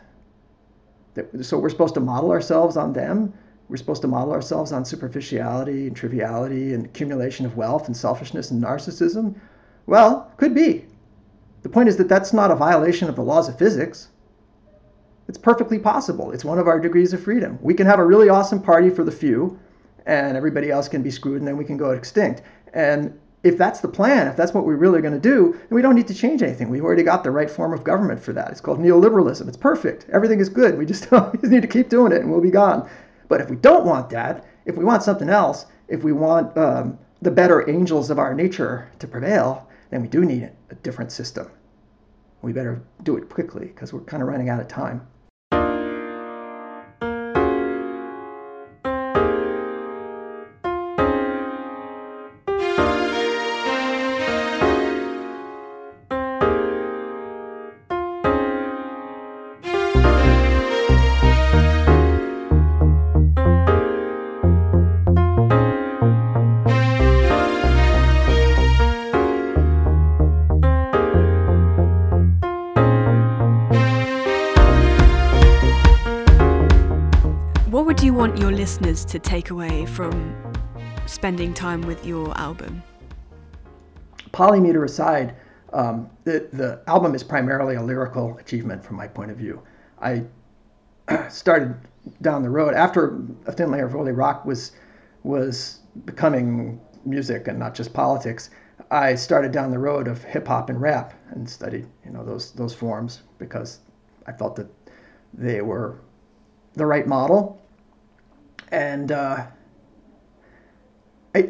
So we're supposed to model ourselves on them. We're supposed to model ourselves on superficiality and triviality and accumulation of wealth and selfishness and narcissism. Well, could be. The point is that that's not a violation of the laws of physics. It's perfectly possible. It's one of our degrees of freedom. We can have a really awesome party for the few, and everybody else can be screwed, and then we can go extinct. And if that's the plan, if that's what we're really going to do, then we don't need to change anything. We've already got the right form of government for that. It's called neoliberalism. It's perfect. Everything is good. We just, [laughs] we just need to keep doing it and we'll be gone. But if we don't want that, if we want something else, if we want um, the better angels of our nature to prevail, then we do need a different system. We better do it quickly because we're kind of running out of time. To take away from spending time with your album? Polymeter aside, um, the, the album is primarily a lyrical achievement from my point of view. I [clears throat] started down the road after A Thin Layer of Oily Rock was was becoming music and not just politics. I started down the road of hip hop and rap and studied, you know, those those forms because I felt that they were the right model and uh, I,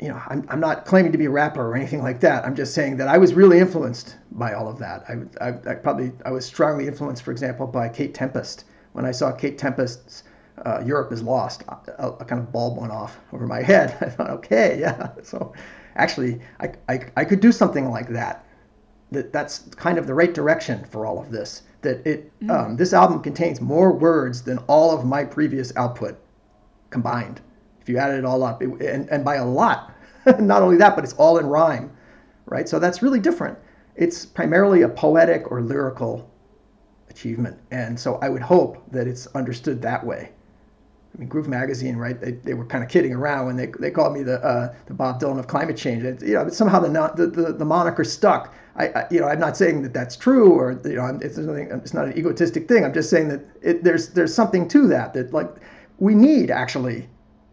you know, I'm, I'm not claiming to be a rapper or anything like that. I'm just saying that I was really influenced by all of that. I, I, I probably I was strongly influenced, for example, by Kate Tempest. When I saw Kate Tempest's uh, "Europe Is Lost," a, a, kind of bulb went off over my head. [laughs] I thought, okay, yeah. [laughs] So actually, I, I, I could do something like that. That that's kind of the right direction for all of this. That it mm. um, this album contains more words than all of my previous output combined. If you added it all up, it, and, and by a lot. [laughs] Not only that, but it's all in rhyme, right? So that's really different. It's primarily a poetic or lyrical achievement. And so I would hope that it's understood that way. I mean, Groove Magazine, right? They, they were kind of kidding around when they, they called me the uh, the Bob Dylan of climate change. And, you know, somehow the, the the the moniker stuck. I, I, you know I'm not saying that that's true or you know it's nothing, it's not an egotistic thing. I'm just saying that it, there's there's something to that that like we need actually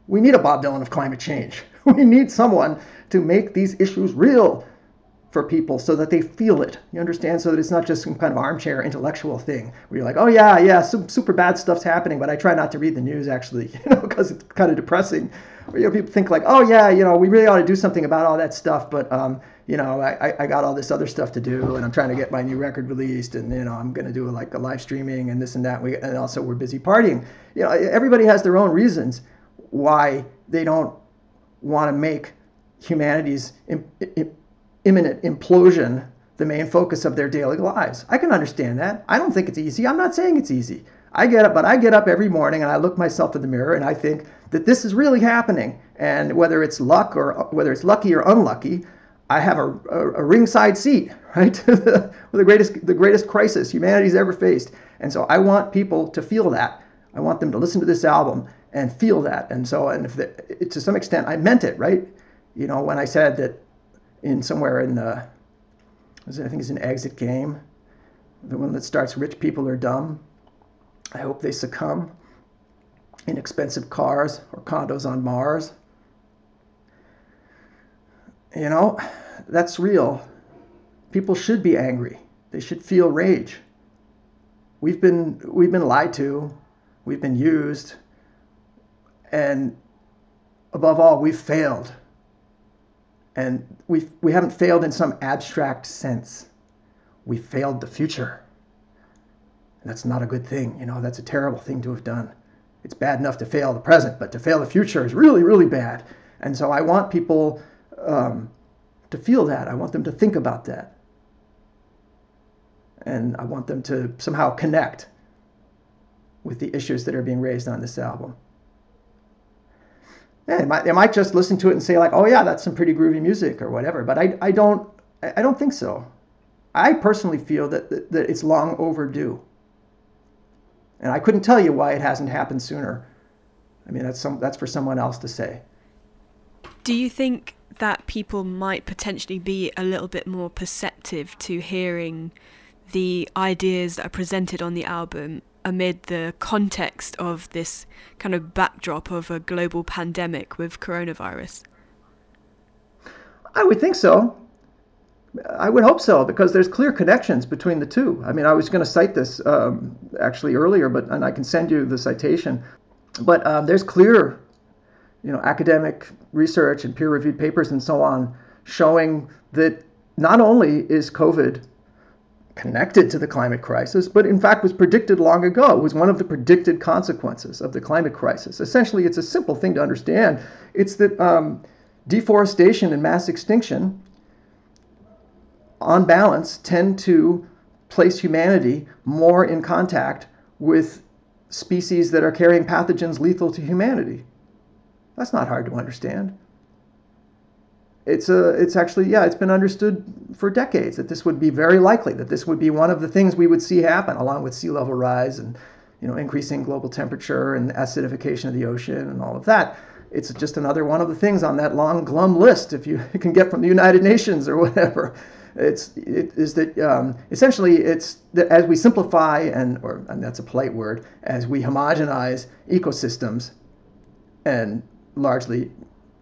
we need a Bob Dylan of climate change. [laughs] We need someone to make these issues real for people so that they feel it. You understand? So that it's not just some kind of armchair intellectual thing where you're like, oh yeah, yeah, some super bad stuff's happening, but I try not to read the news actually, [laughs] you know, because it's kind of depressing. Or, you know, people think like, oh yeah, you know, we really ought to do something about all that stuff, but um, you know, I, I got all this other stuff to do, and I'm trying to get my new record released, and you know, I'm gonna do like a live streaming and this and that. We, and also we're busy partying. You know, everybody has their own reasons why they don't want to make humanity's Im, Im, imminent implosion the main focus of their daily lives. I can understand that. I don't think it's easy. I'm not saying it's easy. I get up, but I get up every morning and I look myself in the mirror and I think that this is really happening. And whether it's luck or whether it's lucky or unlucky, I have a, a, a ringside seat, [laughs] right? [laughs] the greatest the greatest crisis humanity's ever faced. And so I want people to feel that. I want them to listen to this album and feel that. And so, and if the, to some extent, I meant it, right? You know, when I said that in somewhere in the, I think it's an exit game, the one that starts "Rich people are dumb." I hope they succumb in expensive cars or condos on Mars. You know, that's real. People should be angry. They should feel rage. We've been we've been lied to, we've been used, and above all, we've failed. And we we haven't failed in some abstract sense. We failed the future. And that's not a good thing. You know, that's a terrible thing to have done. It's bad enough to fail the present, but to fail the future is really, really bad. And so I want people um, to feel that. I want them to think about that. And I want them to somehow connect with the issues that are being raised on this album. Yeah, they might, they might just listen to it and say like, "Oh yeah, that's some pretty groovy music" or whatever. But I, I don't I don't think so. I personally feel that, that, that it's long overdue. And I couldn't tell you why it hasn't happened sooner. I mean, that's some that's for someone else to say. Do you think that people might potentially be a little bit more perceptive to hearing the ideas that are presented on the album amid the context of this kind of backdrop of a global pandemic with coronavirus? I would think so. I would hope so because there's clear connections between the two. I mean, I was going to cite this um, actually earlier, but and I can send you the citation. But um, there's clear, you know, academic research and peer-reviewed papers and so on showing that not only is COVID connected to the climate crisis, but in fact was predicted long ago. It was one of the predicted consequences of the climate crisis. Essentially, it's a simple thing to understand. It's that um, deforestation and mass extinction, on balance, tend to place humanity more in contact with species that are carrying pathogens lethal to humanity. That's not hard to understand. It's a it's actually yeah it's been understood for decades that this would be very likely that this would be one of the things we would see happen along with sea level rise and you know increasing global temperature and acidification of the ocean and all of that. It's just another one of the things on that long glum list if you [laughs] can get from the united nations or whatever. It's it is that um, essentially it's that as we simplify and or and that's a polite word as we homogenize ecosystems and largely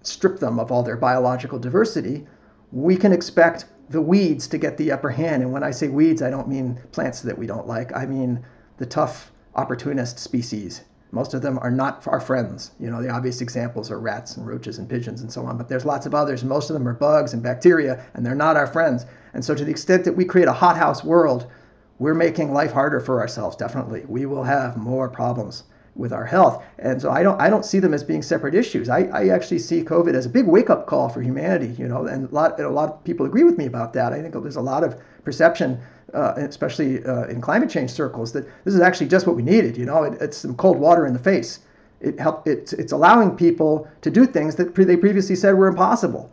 strip them of all their biological diversity, we can expect the weeds to get the upper hand. And when I say weeds, I don't mean plants that we don't like. I mean the tough opportunist species. Most of them are not our friends. You know, the obvious examples are rats and roaches and pigeons and so on, but there's lots of others. Most of them are bugs and bacteria, and they're not our friends. And so, to the extent that we create a hothouse world, we're making life harder for ourselves, definitely. We will have more problems with our health. And so I don't I don't see them as being separate issues. I, I actually see COVID as a big wake up call for humanity. You know, and a lot a lot of people agree with me about that. I think there's a lot of perception. Uh, especially uh, in climate change circles, that this is actually just what we needed. You know, it, it's some cold water in the face. It help, it's, it's allowing people to do things that pre- they previously said were impossible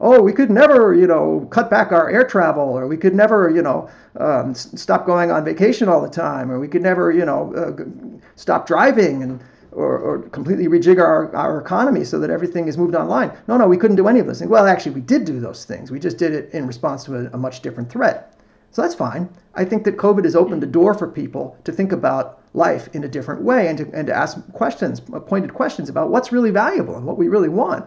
oh, we could never, you know, cut back our air travel, or we could never, you know, um, stop going on vacation all the time, or we could never, you know, uh, stop driving and or, or completely rejig our, our economy so that everything is moved online. No, no, we couldn't do any of those things. Well, actually, we did do those things. We just did it in response to a, a much different threat. So that's fine. I think that COVID has opened the door for people to think about life in a different way and to, and to ask questions, pointed questions about what's really valuable and what we really want.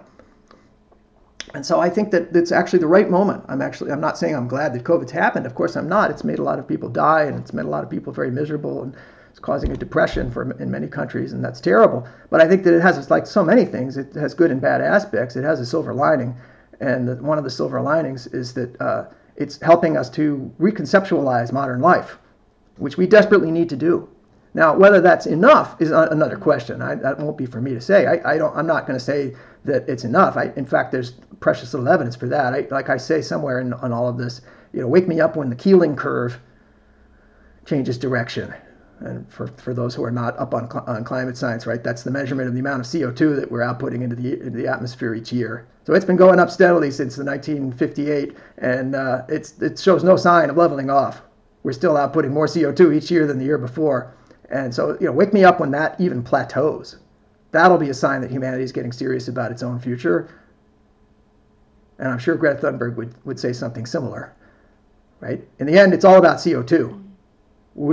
And so I think that it's actually the right moment. I'm actually I'm not saying I'm glad that COVID's happened. Of course I'm not. It's made a lot of people die and it's made a lot of people very miserable and it's causing a depression for in many countries and that's terrible. But I think that it has like so many things. It has good and bad aspects. It has a silver lining, and the, one of the silver linings is that uh, it's helping us to reconceptualize modern life, which we desperately need to do. Now, whether that's enough is another question. I, that won't be for me to say. I, I don't. I'm not going to say that it's enough. I, in fact, there's precious little evidence for that. I, like I say somewhere in on all of this, you know, wake me up when the Keeling curve changes direction. And for, for those who are not up on, on climate science, right, that's the measurement of the amount of CO2 that we're outputting into the, into the atmosphere each year. So it's been going up steadily since the 1958, and uh, it's, it shows no sign of leveling off. We're still outputting more CO2 each year than the year before. And so, you know, wake me up when that even plateaus. That'll be a sign that humanity is getting serious about its own future. And I'm sure Greta Thunberg would, would say something similar, right? In the end, it's all about CO2.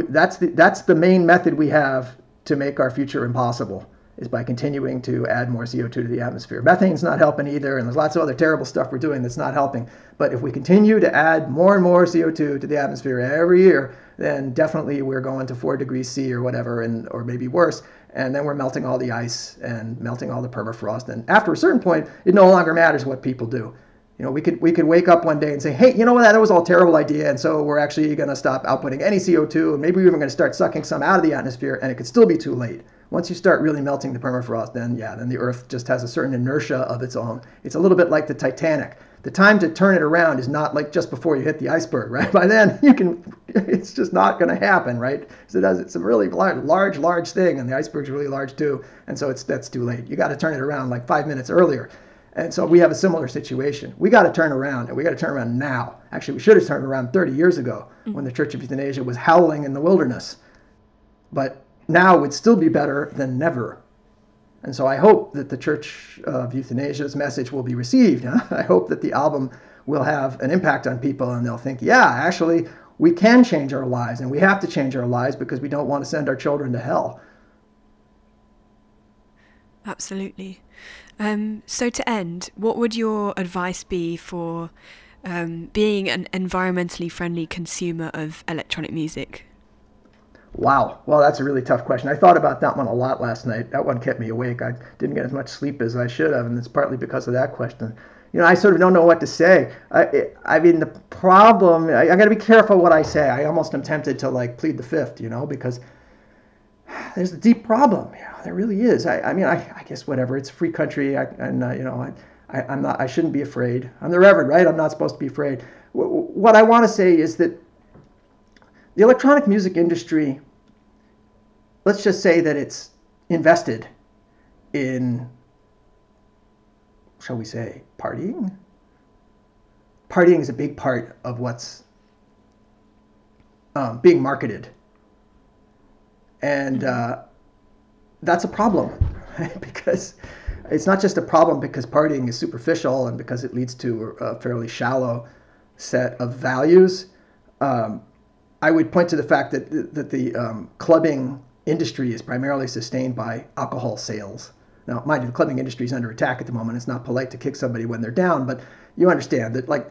That's the, that's the main method we have to make our future impossible is by continuing to add more CO2 to the atmosphere. Methane's not helping either, and there's lots of other terrible stuff we're doing that's not helping. But if we continue to add more and more CO2 to the atmosphere every year, then definitely we're going to four degrees C or whatever, and or maybe worse. And then we're melting all the ice and melting all the permafrost. And after a certain point, it no longer matters what people do. You know, we could we could wake up one day and say, hey, you know what, that was all terrible idea, and so we're actually going to stop outputting any CO2, and maybe we're even going to start sucking some out of the atmosphere, and it could still be too late. Once you start really melting the permafrost, then yeah, then the Earth just has a certain inertia of its own. It's a little bit like the Titanic. The time to turn it around is not like just before you hit the iceberg, [laughs] right? By then you can, [laughs] it's just not going to happen, right? It does, it's a really large, large, large thing, and the iceberg's really large too, and so it's that's too late. You got to turn it around like five minutes earlier. And so we have a similar situation. We got to turn around, and we got to turn around now. Actually, we should have turned around 30 years ago mm-hmm. when the Church of Euthanasia was howling in the wilderness. But now would still be better than never. And so I hope that the Church of Euthanasia's message will be received. Huh? [laughs] I hope that the album will have an impact on people and they'll think, yeah, actually, we can change our lives and we have to change our lives because we don't want to send our children to hell. Absolutely. Um, so, to end, what would your advice be for um, being an environmentally friendly consumer of electronic music? Wow. Well, that's a really tough question. I thought about that one a lot last night. That one kept me awake. I didn't get as much sleep as I should have, and it's partly because of that question. You know, I sort of don't know what to say. I, I mean, the problem, I, I got to be careful what I say. I almost am tempted to like plead the fifth, you know, because there's a deep problem. Yeah, there really is. I, I mean, I, I guess whatever. It's a free country, I, and uh, you know, I, I, am not. I shouldn't be afraid. I'm the Reverend, right? I'm not supposed to be afraid. What I want to say is that the electronic music industry. Let's just say that it's invested in, shall we say, partying. Partying is a big part of what's um, being marketed and uh, that's a problem [laughs] because it's not just a problem because partying is superficial and because it leads to a fairly shallow set of values. Um, I would point to the fact that that the um, clubbing industry is primarily sustained by alcohol sales. Now, mind you, the clubbing industry is under attack at the moment. It's not polite to kick somebody when they're down, but you understand that like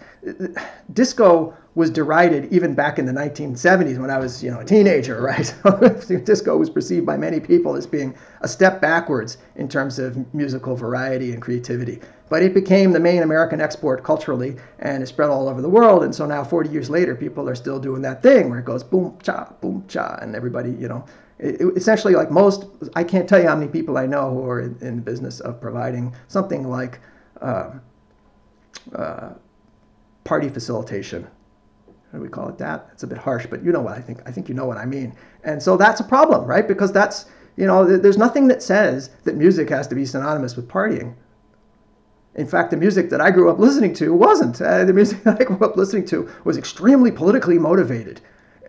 disco was derided even back in the 1970s when I was you know a teenager, [laughs] right? disco was perceived by many people as being a step backwards in terms of musical variety and creativity. But it became the main American export culturally and it spread all over the world. And so now, 40 years later, people are still doing that thing where it goes boom cha boom cha, and everybody you know. Essentially, like most, I can't tell you how many people I know who are in, in the business of providing something like uh, uh, party facilitation. How do we call it that? It's a bit harsh, but you know what I think. I think you know what I mean. And so that's a problem, right? Because that's you know, there's nothing that says that music has to be synonymous with partying. In fact, the music that I grew up listening to wasn't. Uh, the music [laughs] that I grew up listening to was extremely politically motivated.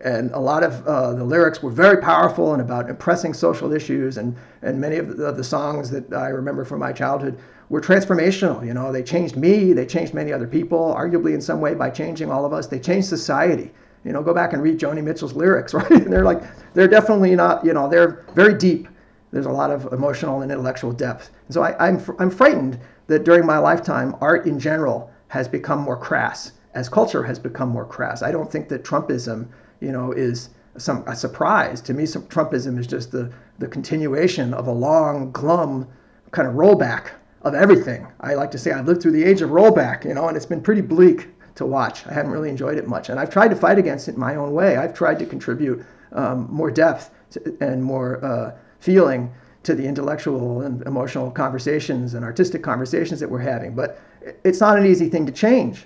And a lot of uh, the lyrics were very powerful and about impressing social issues. And, and many of the, the songs that I remember from my childhood were transformational. You know, they changed me, they changed many other people, arguably in some way by changing all of us. They changed society. You know, go back and read Joni Mitchell's lyrics, [laughs] right? And they're like, they're definitely not, you know, they're very deep. There's a lot of emotional and intellectual depth. And so I, I'm, I'm frightened that during my lifetime, art in general has become more crass as culture has become more crass. I don't think that Trumpism, you know, is some a surprise. To me, some, Trumpism is just the, the continuation of a long, glum kind of rollback of everything. I like to say I've lived through the age of rollback, you know, and it's been pretty bleak to watch. I haven't really enjoyed it much, and I've tried to fight against it in my own way. I've tried to contribute um, more depth to, and more uh, feeling to the intellectual and emotional conversations and artistic conversations that we're having, but it's not an easy thing to change.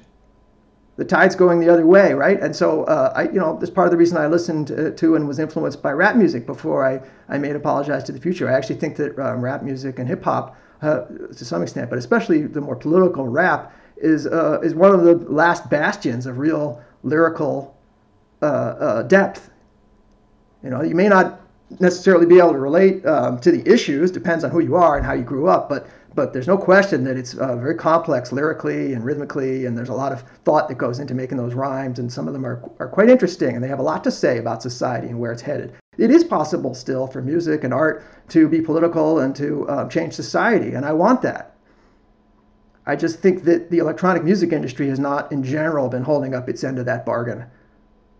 The tide's going the other way, right? And so, uh, I, you know, that's part of the reason I listened to, to, and was influenced by rap music before I, I made Apologize to the Future. I actually think that um, rap music and hip hop uh, to some extent, but especially the more political rap is uh, is one of the last bastions of real lyrical uh, uh, depth. You know, you may not necessarily be able to relate um, to the issues, depends on who you are and how you grew up, but but there's no question that it's uh, very complex lyrically and rhythmically, and there's a lot of thought that goes into making those rhymes, and some of them are, are quite interesting, and they have a lot to say about society and where it's headed. It is possible still for music and art to be political and to uh, change society, and I want that. I just think that the electronic music industry has not, in general, been holding up its end of that bargain,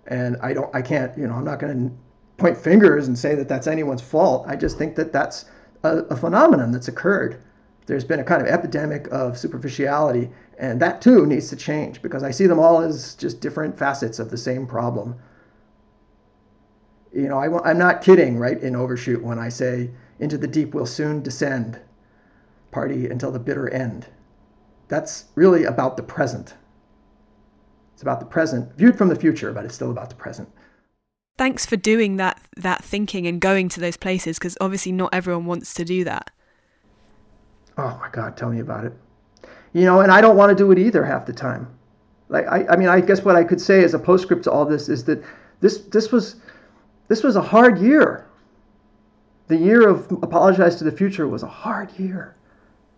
and I don't, I can't, you know, I'm not going to point fingers and say that that's anyone's fault. I just think that that's a, a phenomenon that's occurred there's been a kind of epidemic of superficiality, and that too needs to change because I see them all as just different facets of the same problem. You know, I, am not kidding, right, in Overshoot when I say, Into the deep will soon descend, party until the bitter end. That's really about the present. It's about the present, viewed from the future, but it's still about the present. Thanks for doing that that thinking and going to those places because obviously not everyone wants to do that. Oh my God, tell me about it. You know, and I don't want to do it either half the time. Like I, I mean, I guess what I could say as a postscript to all this is that this this was this was a hard year. The year of apologize to the future was a hard year.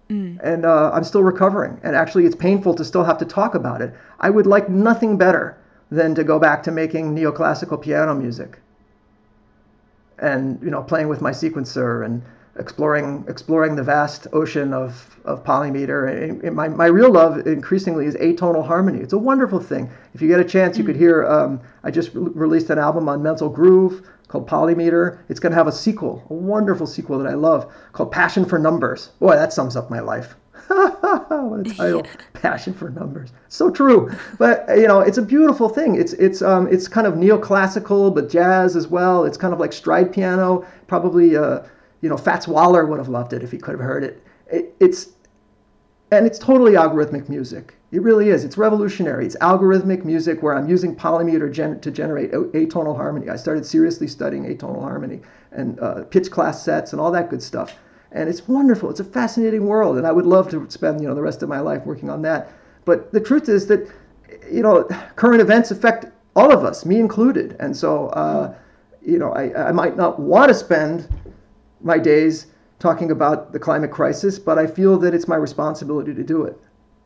Mm. And uh, I'm still recovering. And actually, it's painful to still have to talk about it. I would like nothing better than to go back to making neoclassical piano music and you know playing with my sequencer and exploring exploring the vast ocean of, of polymeter. And, and my, my real love increasingly is atonal harmony. It's a wonderful thing. If you get a chance, you could hear. Um, I just re- released an album on mental groove called Polymeter. It's going to have a sequel, a wonderful sequel that I love called Passion for Numbers. Boy, that sums up my life. [laughs] what a title! [laughs] Passion for numbers. So true. But you know, it's a beautiful thing. It's it's um it's kind of neoclassical, but jazz as well. It's kind of like stride piano. Probably uh you know Fats Waller would have loved it if he could have heard it. it it's and it's totally algorithmic music. It really is. It's revolutionary. It's algorithmic music where I'm using polymeter gen- to generate atonal harmony. I started seriously studying atonal harmony and uh, pitch class sets and all that good stuff and it's wonderful. It's a fascinating world, and I would love to spend you know the rest of my life working on that. But the truth is that you know current events affect all of us, me included, and so uh, you know I, I might not want to spend my days talking about the climate crisis, but I feel that it's my responsibility to do it.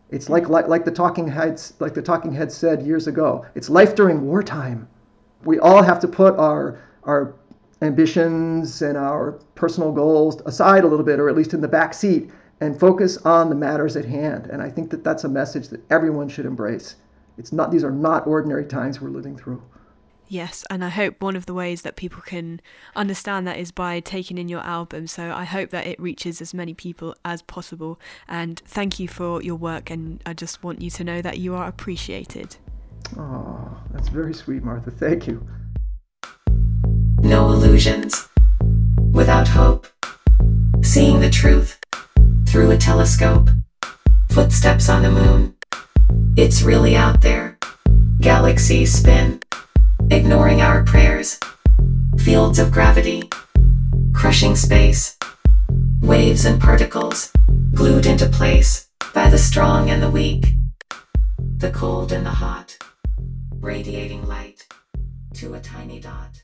It's like, mm. like, like the talking heads like the talking heads said years ago. It's life during wartime. We all have to put our our ambitions and our personal goals aside a little bit, or at least in the back seat, and focus on the matters at hand. And I think that that's a message that everyone should embrace. It's not; these are not ordinary times we're living through. Yes, and I hope one of the ways that people can understand that is by taking in your album. So I hope that it reaches as many people as possible. And thank you for your work, and I just want you to know that you are appreciated. Oh, that's very sweet, Martha. Thank you no illusions, without hope, seeing the truth through a telescope, footsteps on the moon. It's really out there. Galaxies spin, ignoring our prayers. Fields of gravity, crushing space. Waves and particles, glued into place by the strong and the weak. The cold and the hot, radiating light to a tiny dot.